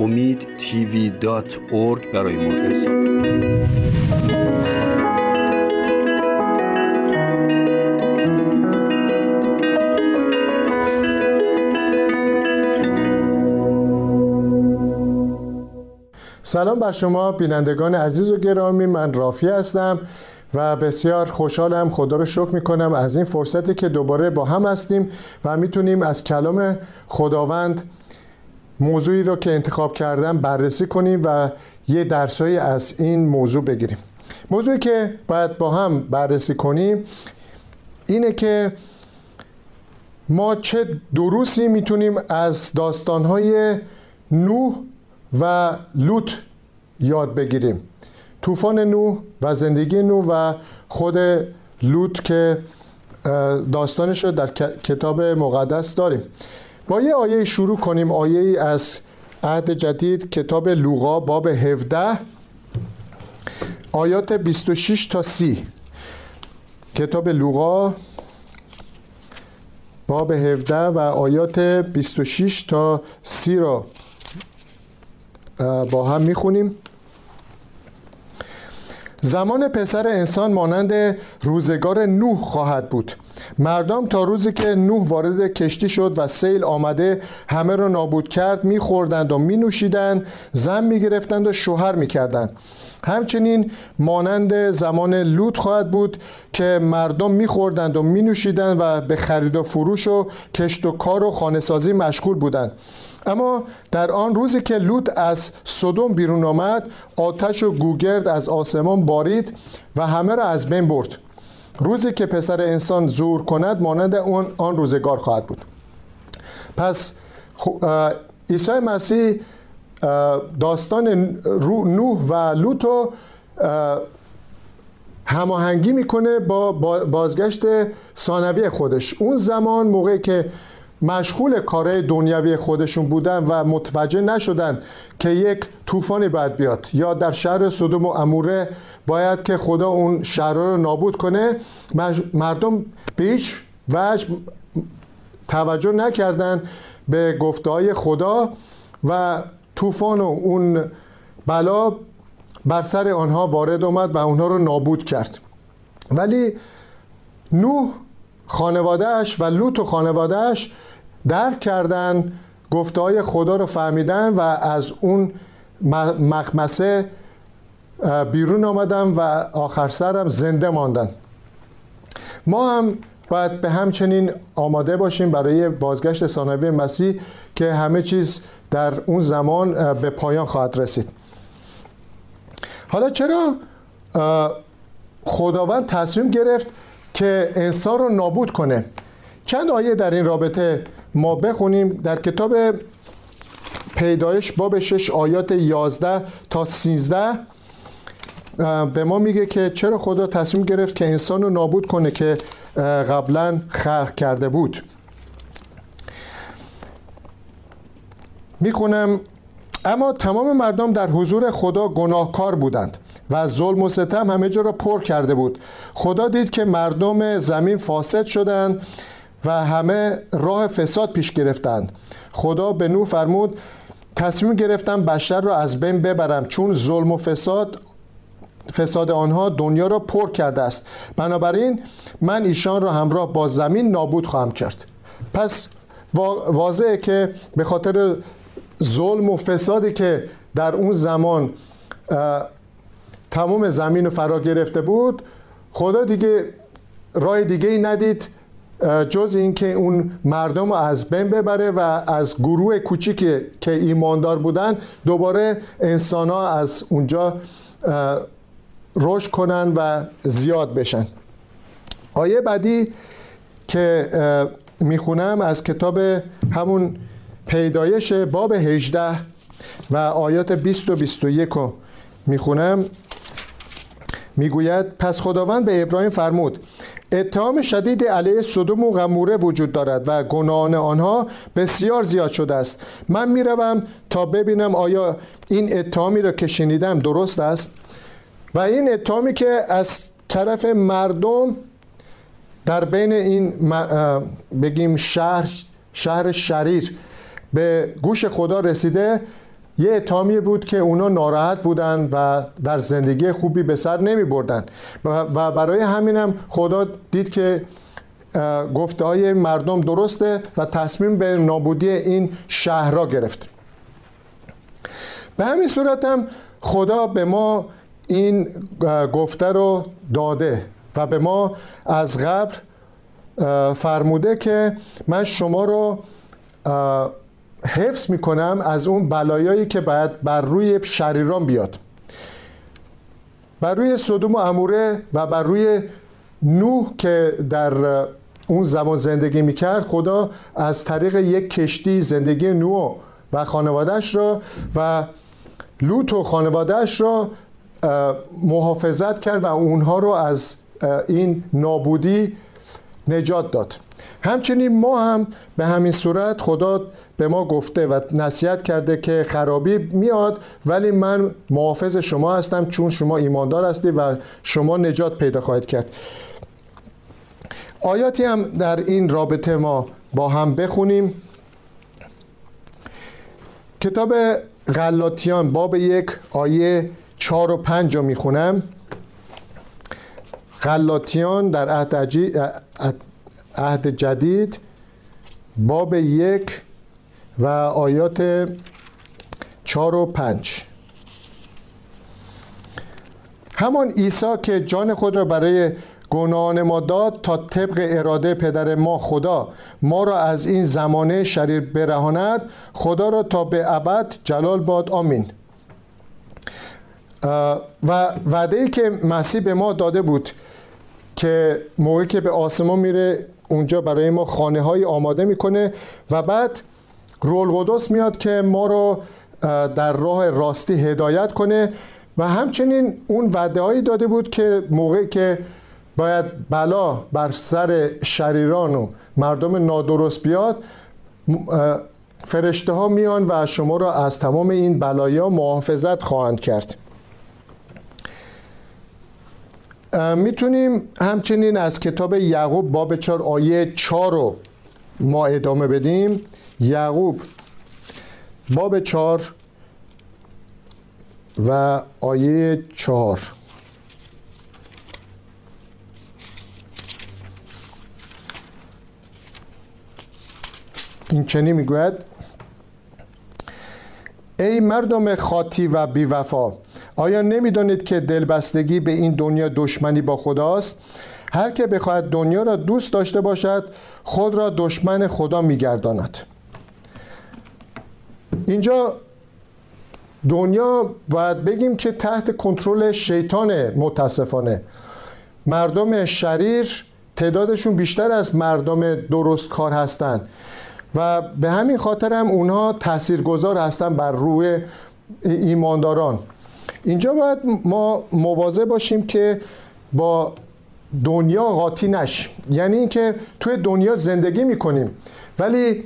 امید تیوی دات برای ما ارسال سلام بر شما بینندگان عزیز و گرامی. من رافی هستم و بسیار خوشحالم خدا رو شکر می‌کنم از این فرصتی که دوباره با هم هستیم و می‌تونیم از کلام خداوند موضوعی رو که انتخاب کردم بررسی کنیم و یه درسایی از این موضوع بگیریم. موضوعی که باید با هم بررسی کنیم اینه که ما چه دروسی می‌تونیم از داستانهای نوح و لوط یاد بگیریم. طوفان نوح و زندگی نوح و خود لوط که داستانش رو در کتاب مقدس داریم. با یه آیه شروع کنیم. آیه ای از عهد جدید کتاب لوقا باب 17 آیات 26 تا 30 کتاب لوقا باب 17 و آیات 26 تا 30 را با هم می‌خونیم. زمان پسر انسان مانند روزگار نوح خواهد بود. مردم تا روزی که نوح وارد کشتی شد و سیل آمده همه را نابود کرد میخوردند و مینوشیدند زن می‌گرفتند و شوهر می‌کردند. همچنین مانند زمان لوط خواهد بود که مردم میخوردند و مینوشیدند و به خرید و فروش و کشت و کار و خانهسازی مشغول بودند. اما در آن روزی که لوط از صدوم بیرون آمد آتش و گوگرد از آسمان بارید و همه را از بین برد. روزی که پسر انسان زور کند مانند اون آن روزگار خواهد بود. پس عیسی مسیح داستان نوح و لوط هماهنگی می‌کنه با بازگشت ثانوی خودش. اون زمان موقعی که مشغول کارهای دنیوی خودشون بودن و متوجه نشدن که یک طوفانی باید بیاد. یا در شهر صدوم و اموره باید که خدا اون شهر رو نابود کنه. مردم به هیچ وجه توجه نکردن به گفته های خدا و طوفان و اون بلا بر سر آنها وارد آمد و اونها رو نابود کرد. ولی نوح خانوادهش و لوط و خانوادهش درک کردن گفته های خدا رو فهمیدن و از اون مخمسه بیرون آمدن و آخر سرم زنده ماندن. ما هم باید به همچنین آماده باشیم برای بازگشت ثانوی مسیح که همه چیز در اون زمان به پایان خواهد رسید. حالا چرا خداوند تصمیم گرفت که انسان رو نابود کنه؟ چند آیه در این رابطه ما بخونیم در کتاب پیدایش باب 6 آیات 11 تا 13 به ما میگه که چرا خدا تصمیم گرفت که انسان رو نابود کنه که قبلا خلق کرده بود. می‌خونم اما تمام مردم در حضور خدا گناهکار بودند و ظلم و ستم همه جا را پر کرده بود. خدا دید که مردم زمین فاسد شدند و همه راه فساد پیش گرفتند. خدا به نو فرمود تصمیم گرفتم بشر را از بین ببرم چون ظلم و فساد فساد آنها دنیا را پر کرده است. بنابراین من ایشان را همراه با زمین نابود خواهم کرد. پس واضحه که به خاطر ظلم و فسادی که در اون زمان تمام زمین رو فرا گرفته بود خدا دیگه راه دیگه ای ندید. جز اینکه اون مردم رو از بین ببره و از گروه کوچیکی که ایماندار بودن دوباره انسان ها از اونجا رشد کنن و زیاد بشن. آیه بعدی که می‌خونم از کتاب همون پیدایش باب 18 و آیات 20 و 21 رو می‌خونم. می‌گوید پس خداوند به ابراهیم فرمود اتهام شدید علیه صدوم و غموره وجود دارد و گناهان آنها بسیار زیاد شده است. من می‌روم تا ببینم آیا این اتهامی را که شنیدم درست است؟ و این اتهامی که از طرف مردم در بین این بگیم شهر شهر شریر به گوش خدا رسیده یه اتهامی بود که اونا ناراحت بودن و در زندگی خوبی به سر نمی بردن. و برای همینم خدا دید که گفته های مردم درسته و تصمیم به نابودی این شهر را گرفت. به همین صورت هم خدا به ما این گفته رو داده و به ما از قبل فرموده که من شما رو حفظ می‌کنم از اون بلایایی که باید بر روی شریران بیاد. بر روی صدوم و اموره و بر روی نوح که در اون زمان زندگی می‌کرد خدا از طریق یک کشتی زندگی نوح و خانوادهش را و لوط و خانوادهش را محافظت کرد و اونها رو از این نابودی نجات داد. همچنین ما هم به همین صورت خدا به ما گفته و نصیحت کرده که خرابی میاد ولی من محافظ شما هستم چون شما ایماندار هستی و شما نجات پیدا خواهید کرد. آیاتی هم در این رابطه ما با هم بخونیم. کتاب غلاطیان باب یک آیه چهار و پنج رو می‌خونم. غلاطیان در عهد جدید باب یک و آیات چار و پنج. همان عیسی که جان خود را برای گناهان ما داد تا طبق اراده پدر ما خدا ما را از این زمانه شریر برهاند خدا را تا به ابد جلال باد. آمین. و وعده ای که مسیح به ما داده بود که موقعی که به آسمان میره اونجا برای ما خانه های آماده می‌کنه و بعد رول قدس میاد که ما رو در راه راستی هدایت کنه و همچنین اون وعده هایی داده بود که موقعی که باید بلا بر سر شریران و مردم نادرست بیاد فرشته ها میان و شما را از تمام این بلایا محافظت خواهند کرد. می‌تونیم همچنین از کتاب یعقوب باب چار آیه چار رو ما ادامه بدیم. یعقوب باب چار و آیه چهار. این چنین می‌گوید ای مردم خاطی و بیوفا آیا نمی‌دانید که دلبستگی به این دنیا دشمنی با خداست؟ هر که بخواهد دنیا را دوست داشته باشد خود را دشمن خدا میگرداند. اینجا دنیا باید بگیم که تحت کنترل شیطان متاسفانه. مردم شریر تعدادشون بیشتر از مردم درست کار هستند و به همین خاطر هم اونها تاثیرگذار هستند بر روی ایمانداران. اینجا باید ما مواظب باشیم که با دنیا قاطی نش. یعنی اینکه توی دنیا زندگی می‌کنیم. ولی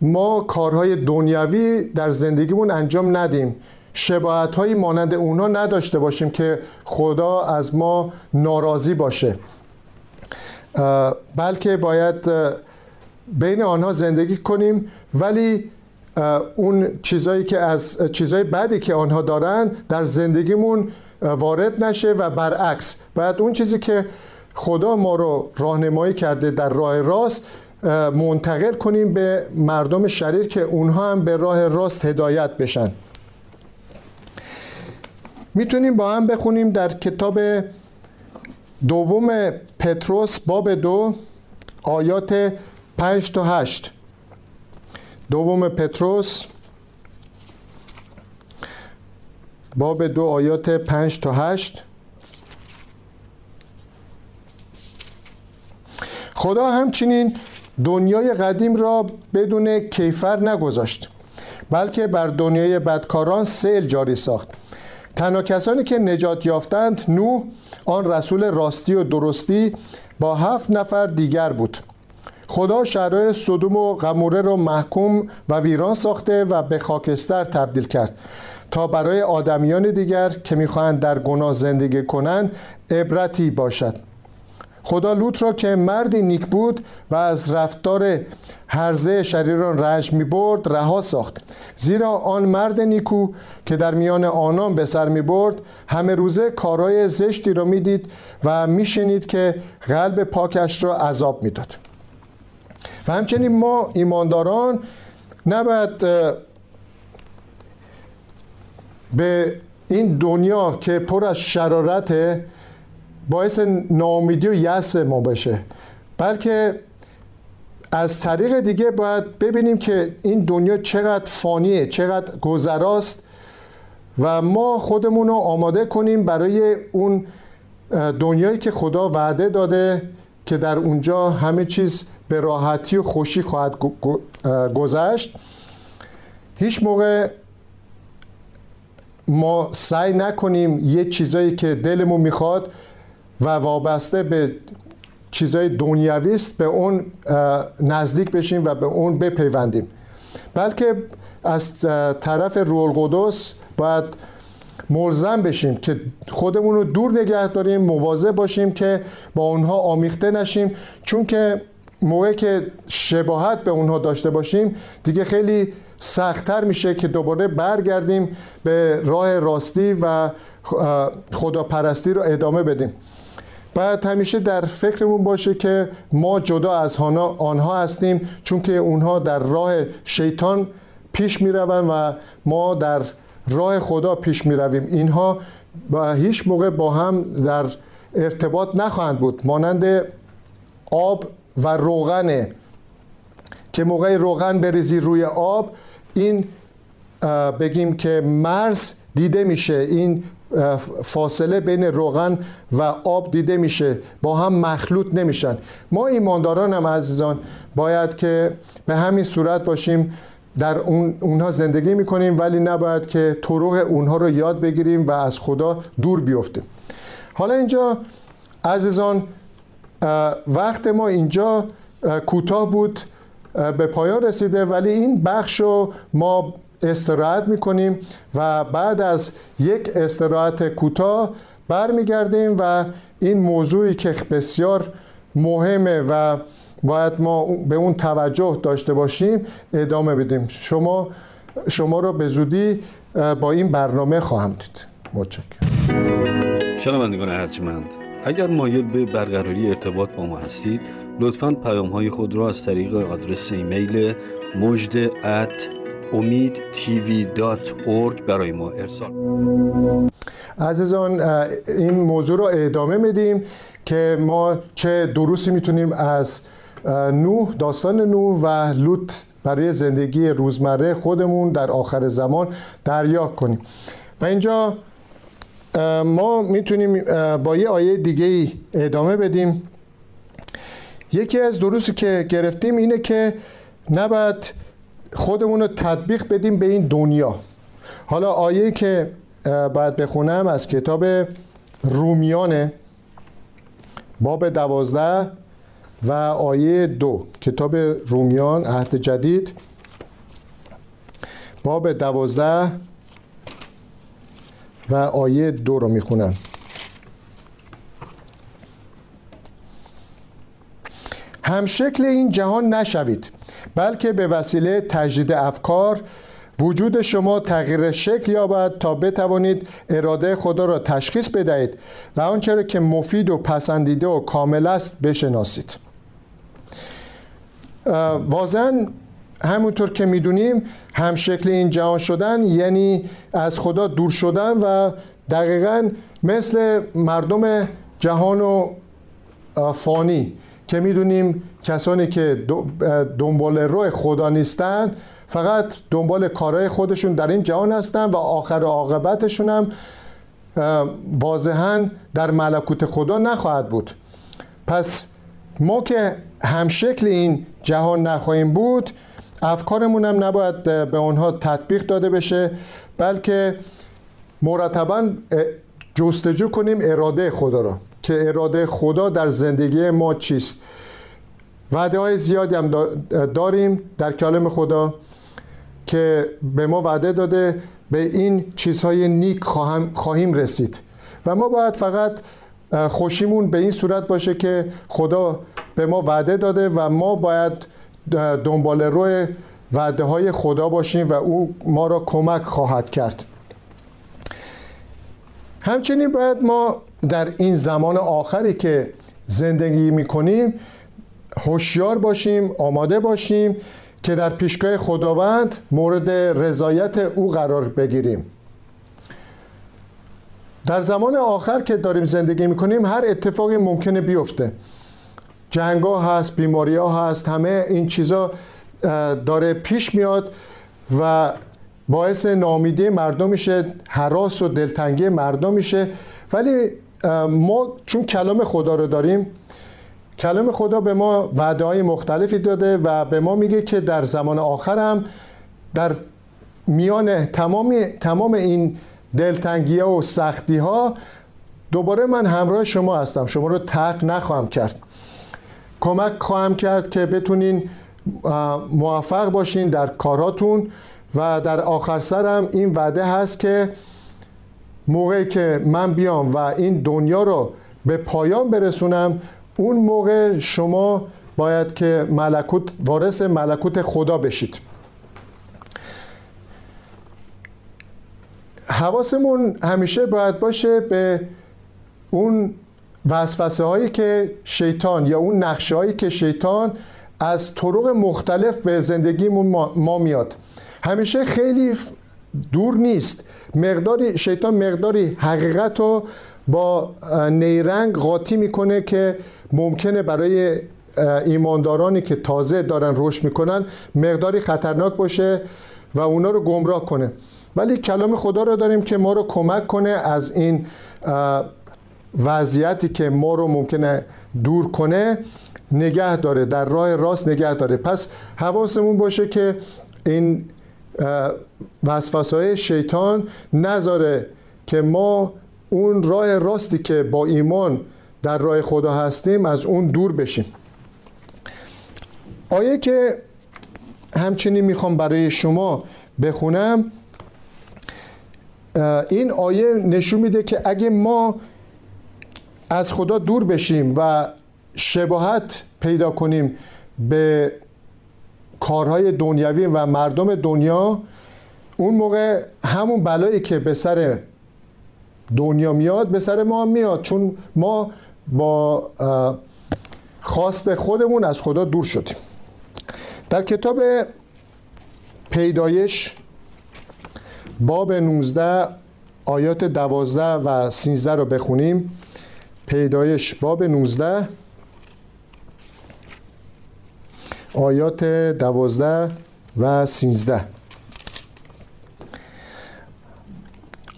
ما کارهای دنیوی در زندگیمون انجام ندیم. شباهت هایی مانند اونا نداشته باشیم که خدا از ما ناراضی باشه. بلکه باید بین آنها زندگی کنیم ولی اون چیزایی که از چیزای بعدی که آنها دارن در زندگیمون وارد نشه و برعکس. باید اون چیزی که خدا ما رو راهنمایی کرده در راه راست منتقل کنیم به مردم شریر که اونها هم به راه راست هدایت بشن. می‌تونیم با هم بخونیم در کتاب دوم پتروس باب دو آیات 5 تا 8 دوم پتروس باب دو آیات 5 تا 8 خدا همچنین دنیای قدیم را بدون کیفر نگذاشت بلکه بر دنیای بدکاران سیل جاری ساخت. تنها کسانی که نجات یافتند نوح آن رسول راستی و درستی با هفت نفر دیگر بود. خدا شهرهای صدوم و غموره را محکوم و ویران ساخته و به خاکستر تبدیل کرد تا برای آدمیان دیگر که می‌خواهند در گناه زندگی کنند عبرتی باشد. خدا لوط را که مردی نیک بود و از رفتار هرزه شریران رنج می برد رها ساخت. زیرا آن مرد نیکو که در میان آنان به سر می برد همه روزه کارهای زشتی را می دید و می شنید که قلب پاکش را عذاب می داد و همچنین ما ایمانداران نباید به این دنیا که پر از شرارت باعث ناامیدی و یأس ما بشه. بلکه از طریق دیگه باید ببینیم که این دنیا چقدر فانیه چقدر گذراست و ما خودمون رو آماده کنیم برای اون دنیایی که خدا وعده داده که در اونجا همه چیز به راحتی و خوشی خواهد گذشت. هیچ موقع ما سعی نکنیم یه چیزایی که دلمون می‌خواد و وابسته به چیزای دنیوی به اون نزدیک بشیم و به اون بپیوندیم. بلکه از طرف روح القدس باید ملزم بشیم که خودمون رو دور نگه داریم مواظب باشیم که با اونها آمیخته نشیم. چون که موقع که شباهت به اونها داشته باشیم دیگه خیلی سختتر میشه که دوباره برگردیم به راه راستی و خداپرستی رو ادامه بدیم. باید همیشه در فکرمون باشه که ما جدا از آنها هستیم چون که اونها در راه شیطان پیش می و ما در راه خدا پیش می رویم اینها با هیچ موقع با هم در ارتباط نخواهند بود. مانند آب و روغنه که موقع روغن بریزی روی آب این بگیم که مرز دیده میشه. این فاصله بین روغن و آب دیده میشه. با هم مخلوط نمیشن. ما ایمانداران هم عزیزان باید که به همین صورت باشیم. در اون اونها زندگی می‌کنیم ولی نباید که طرق اونها رو یاد بگیریم و از خدا دور بیفتیم. حالا اینجا عزیزان وقت ما اینجا کوتاه بود به پایان رسیده ولی این بخش رو ما استراحت می‌کنیم و بعد از یک استراحت کوتاه برمیگردیم و این موضوعی که بسیار مهمه و باید ما به اون توجه داشته باشیم ادامه بدیم. شما شما رو به زودی با این برنامه خواهم دید. متشکرم. شنوندگان ارجمند اگر مایل به برقراری ارتباط با ما هستید لطفا پیام های خود را از طریق آدرس ایمیل مجد امید برای ما ارسال. عزیزان این موضوع رو ادامه میدیم که ما چه دروسی می‌تونیم از نوح داستان نوح و لوط برای زندگی روزمره خودمون در آخر زمان دریافت کنیم. و اینجا ما می‌تونیم با یه آیه دیگه ای ادامه بدیم. یکی از دروسی که گرفتیم اینه که نباید خودمون رو تطبیق بدیم به این دنیا. حالا آیه که باید بخونم از کتاب رومیانه باب دوازده و آیه دو. کتاب رومیان عهد جدید. باب دوازده و آیه دو رو می‌خونم. همشکل این جهان نشوید. بلکه به وسیله تجدید افکار وجود شما تغییر شکل یابد تا بتوانید اراده خدا را تشخیص بدهید و آنچه را که مفید و پسندیده و کامل است بشناسید. واضحا همونطور که می‌دونیم هم شکل این جهان شدن یعنی از خدا دور شدن و دقیقا مثل مردم جهان و فانی. که می‌دونیم کسانی که دنبال روی خدا نیستن فقط دنبال کارهای خودشون در این جهان هستن و آخر عاقبتشون هم واضحا در ملکوت خدا نخواهد بود. پس ما که همشکل این جهان نخواهیم بود افکارمون هم نباید به اونها تطبیق داده بشه بلکه مرتبا جستجو کنیم اراده خدا رو که اراده خدا در زندگی ما چیست. وعده های زیادی هم داریم در کلام خدا که به ما وعده داده به این چیزهای نیک خواهیم رسید. و ما باید فقط خوشیمون به این صورت باشه که خدا به ما وعده داده و ما باید دنبال روی وعده های خدا باشیم و او ما را کمک خواهد کرد. همچنین باید ما در این زمان آخری که زندگی می‌کنیم هوشیار باشیم آماده باشیم که در پیشگاه خداوند مورد رضایت او قرار بگیریم. در زمان آخر که داریم زندگی می‌کنیم هر اتفاقی ممکنه بیفته. جنگ ها هست بیماری ها هست همه این چیزا داره پیش میاد و باعث نامیدی مردم میشه حراس و دلتنگی مردم میشه. ولی ما چون کلام خدا رو داریم کلام خدا به ما وعده های مختلفی داده و به ما میگه که در زمان آخر هم در میان تمام, تمام این دلتنگی ها و سختی ها دوباره من همراه شما هستم. شما رو ترک نخواهم کرد. کمک خواهم کرد که بتونین موفق باشین در کاراتون و در آخر سرم این وعده هست که موقعی که من بیام و این دنیا رو به پایان برسونم اون موقع شما باید که ملکوت وارث ملکوت خدا بشید. حواسمون همیشه باید باشه به اون وسوسه هایی که شیطان یا اون نقشه هایی که شیطان از طرق مختلف به زندگیمون ما میاد. همیشه خیلی دور نیست. مقداری شیطان مقداری حقیقت رو با نیرنگ قاطی می‌کنه که ممکنه برای ایماندارانی که تازه دارن رشد می‌کنن مقداری خطرناک باشه و اونا رو گمراه کنه. ولی کلام خدا رو داریم که ما رو کمک کنه از این وضعیتی که ما رو ممکنه دور کنه نگه داره در راه راست نگه داره. پس حواسمون باشه که این وسوسه شیطان نذاره که ما اون راه راستی که با ایمان در راه خدا هستیم از اون دور بشیم. آیه که همچنین می‌خوام برای شما بخونم این آیه نشون میده که اگه ما از خدا دور بشیم و شباهت پیدا کنیم به کارهای دنیوی و مردم دنیا اون موقع همون بلایی که به سر دنیا میاد به سر ما میاد. چون ما با خواست خودمون از خدا دور شدیم. در کتاب پیدایش باب 19 آیات 12 و 13 رو بخونیم. پیدایش باب 19 آیات 12 و 13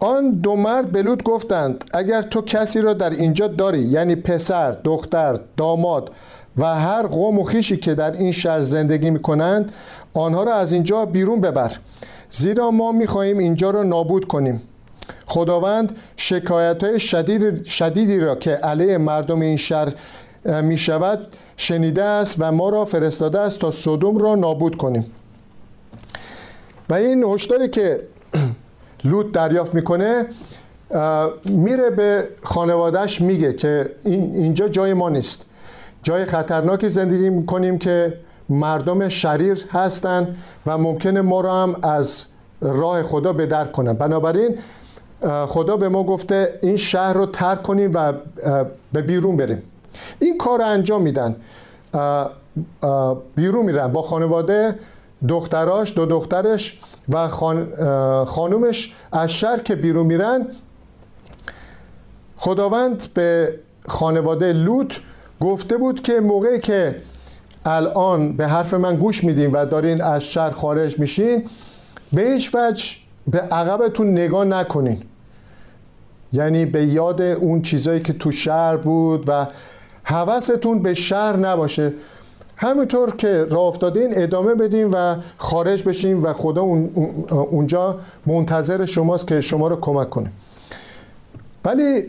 آن دو مرد به لوط گفتند اگر تو کسی را در اینجا داری یعنی پسر، دختر، داماد و هر قوم و خیشی که در این شهر زندگی می کنند آنها را از اینجا بیرون ببر. زیرا ما می خواهیم اینجا را نابود کنیم. خداوند شکایت های شدید شدیدی را که علیه مردم این شهر می شود شنیده است و ما را فرستاده است تا صدوم را نابود کنیم. و این هشداری که لوط دریافت می‌کنه میره به خانوادهش میگه که این اینجا جای ما نیست. جای خطرناکی زندگی می‌کنیم که مردم شریر هستند و ممکنه ما را هم از راه خدا به در کنن. بنابراین خدا به ما گفته این شهر رو ترک کنیم و به بیرون بریم. این کار رو انجام میدن. بیرون میرن با خانواده دختراش دو دخترش و خانومش از شهر که بیرون میرن. خداوند به خانواده لوط گفته بود که موقعی که الان به حرف من گوش میدین و دارین از شهر خارج میشین به هیچ وجه به عقبتون نگاه نکنین. یعنی به یاد اون چیزایی که تو شهر بود و حوستون به شهر نباشه. همونطور که راه افتادین ادامه بدیم و خارج بشیم و خدا اونجا منتظر شماست که شما رو کمک کنه. ولی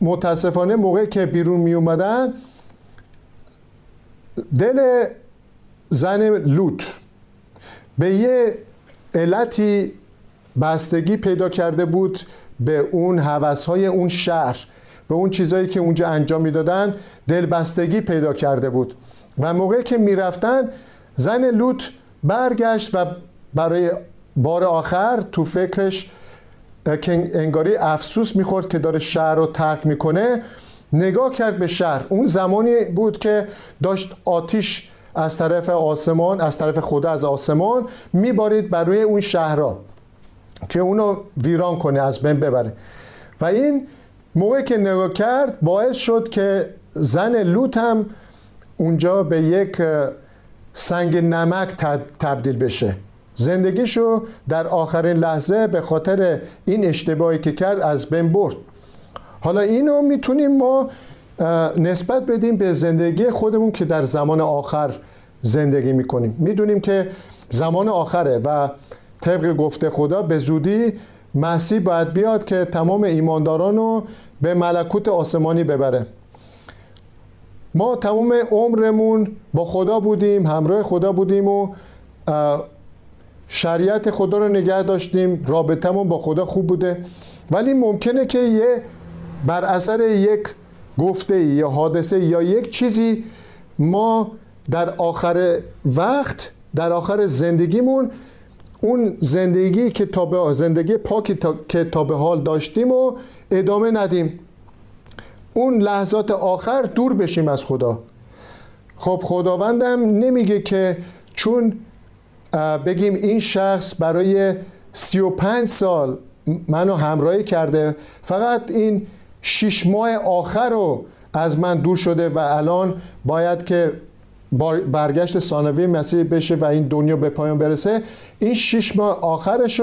متاسفانه موقعی که بیرون می اومدن دل زن لوت به یه علتی بستگی پیدا کرده بود به اون های اون شهر. به اون چیزهایی که اونجا انجام می‌دادن دلبستگی پیدا کرده بود. و موقعی که می‌رفتن زن لوط برگشت و برای بار آخر تو فکرش که انگاری افسوس می‌خورد که داره شهر رو ترک می‌کنه نگاه کرد به شهر. اون زمانی بود که داشت آتیش از طرف آسمان از طرف خدا از آسمان میبارید بر روی اون شهرها که اونو ویران کنه از بین ببره. و این موقعی که نگاه کرد باعث شد که زن لوت هم اونجا به یک سنگ نمک تبدیل بشه. زندگیشو در آخرین لحظه به خاطر این اشتباهی که کرد از بین برد. حالا اینو می‌تونیم ما نسبت بدیم به زندگی خودمون که در زمان آخر زندگی می‌کنیم. می‌دونیم که زمان آخره و طبق گفته خدا به زودی مسیح باید بیاد که تمام ایمانداران رو به ملکوت آسمانی ببره. ما تمام عمرمون با خدا بودیم همراه خدا بودیم و شریعت خدا رو نگه داشتیم رابطمون با خدا خوب بوده. ولی ممکنه که یه بر اثر یک گفته یا حادثه یا یک چیزی ما در آخر وقت در آخر زندگیمون اون زندگی که تا به زندگی پاکی که تا به حال داشتیم و ادامه ندیم. اون لحظات آخر دور بشیم از خدا. خب خداوندم نمیگه که چون بگیم این شخص برای سی و پنج سال منو همراهی کرده فقط این شیش ماه آخر رو از من دور شده و الان باید که برگشت ثانوی مسیح بشه و این دنیا به پایان برسه این شیش ماه آخرش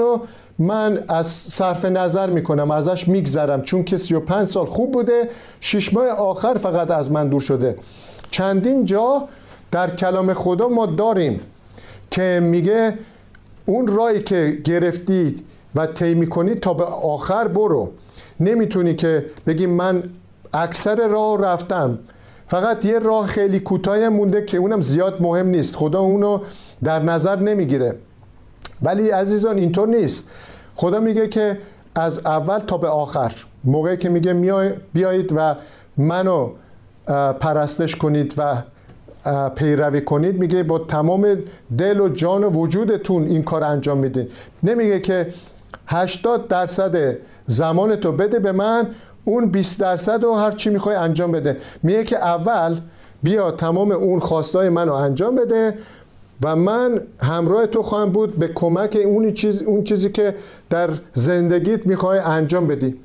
من از صرف نظر می‌کنم ازش میگذرم چون که 35 سال خوب بوده شش ماه آخر فقط از من دور شده. چندین جا در کلام خدا ما داریم که میگه اون رای که گرفتید و طی می‌کنی تا به آخر برو. نمی‌تونی که بگی من اکثر راه رفتم فقط یه راه خیلی کوتاه مونده که اونم زیاد مهم نیست. خدا اونو در نظر نمی‌گیره. ولی عزیزان اینطور نیست. خدا میگه که از اول تا به آخر موقعی که میگه بیایید و منو پرستش کنید و پیروی کنید میگه با تمام دل و جان و وجودتون این کار انجام میدین. نمیگه که 80 درصد زمان تو بده به من اون 20 درصد و هر چی می‌خوای انجام بده. میگه که اول بیا تمام اون خواستای منو انجام بده و من همراه تو خواهم بود به کمک اون, چیز، اون چیزی که در زندگیت می‌خوای انجام بدی.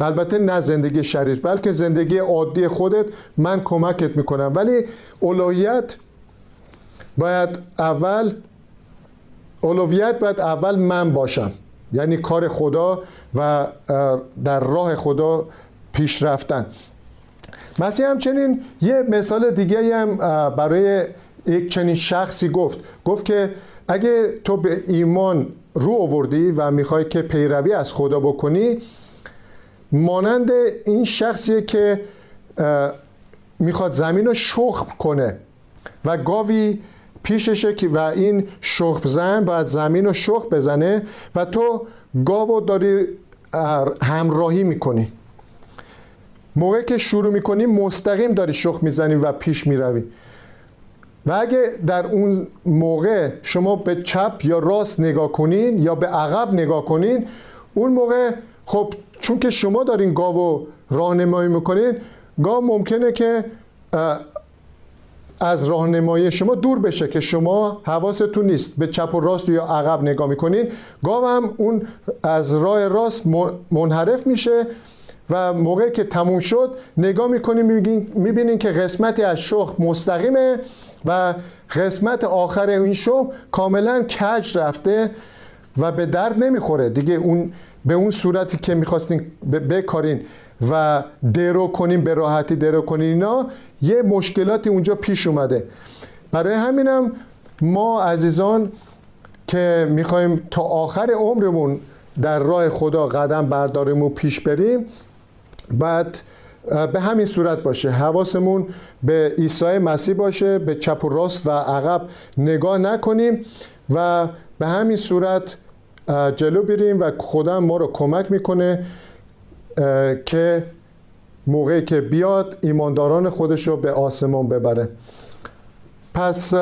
البته نه زندگی شریر بلکه زندگی عادی خودت من کمکت می‌کنم. ولی اولویت باید اول اولویت باید اول من باشم. یعنی کار خدا و در راه خدا پیش رفتن. مسیح همچنین یه مثال دیگه هم برای یک چنین شخصی گفت. گفت که اگه تو به ایمان رو آوردی و می‌خوای که پیروی از خدا بکنی مانند این شخصیه که می‌خواد زمین رو شخم کنه و گاوی پیششه و این شخم زن باید زمین رو شخم بزنه و تو گاو داری همراهی می‌کنی. موقع که شروع می‌کنی مستقیم داری شخم می‌زنی و پیش می‌روی. و اگه در اون موقع شما به چپ یا راست نگاه کنین یا به عقب نگاه کنین اون موقع خب چون که شما دارین گاو راهنمایی می‌کنین گاو ممکنه که از راهنمایی شما دور بشه که شما حواستون نیست. به چپ و راست یا عقب نگاه می‌کنین. گاو هم اون از راه راست منحرف میشه و موقعی که تموم شد نگاه می‌کنیم می‌بینین که قسمتی از شخ مستقیمه و قسمت آخر این شخ کاملا کج رفته و به درد نمی‌خوره. دیگه اون به اون صورتی که می‌خواستین بکارین. و درو کنین به راحتی درو کنین اینا یه مشکلاتی اونجا پیش اومده. برای همینم ما عزیزان که می‌خوایم تا آخر عمرمون در راه خدا قدم برداریم و پیش بریم بعد به همین صورت باشه. حواسمون به عیسی مسیح باشه به چپ و راست و عقب نگاه نکنیم و به همین صورت جلو بریم و خدا ما رو کمک می‌کنه. که موقعی که بیاد ایمانداران خودش رو به آسمان ببره. پس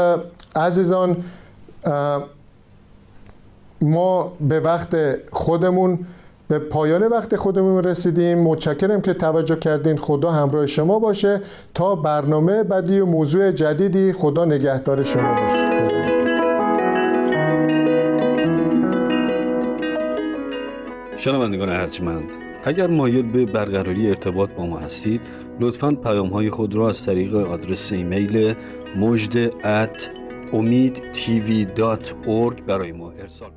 عزیزان ما به وقت خودمون به پایان وقت خودمون رسیدیم. متشکرم که توجه کردین. خدا همراه شما باشه. تا برنامه بعدی و موضوع جدیدی خدا نگهدار شما باشه. شنوندگان ارجمند اگر مایل به برقراری ارتباط با ما هستید لطفا پیام های خود را از طریق آدرس ایمیل مجد at برای ما ارسال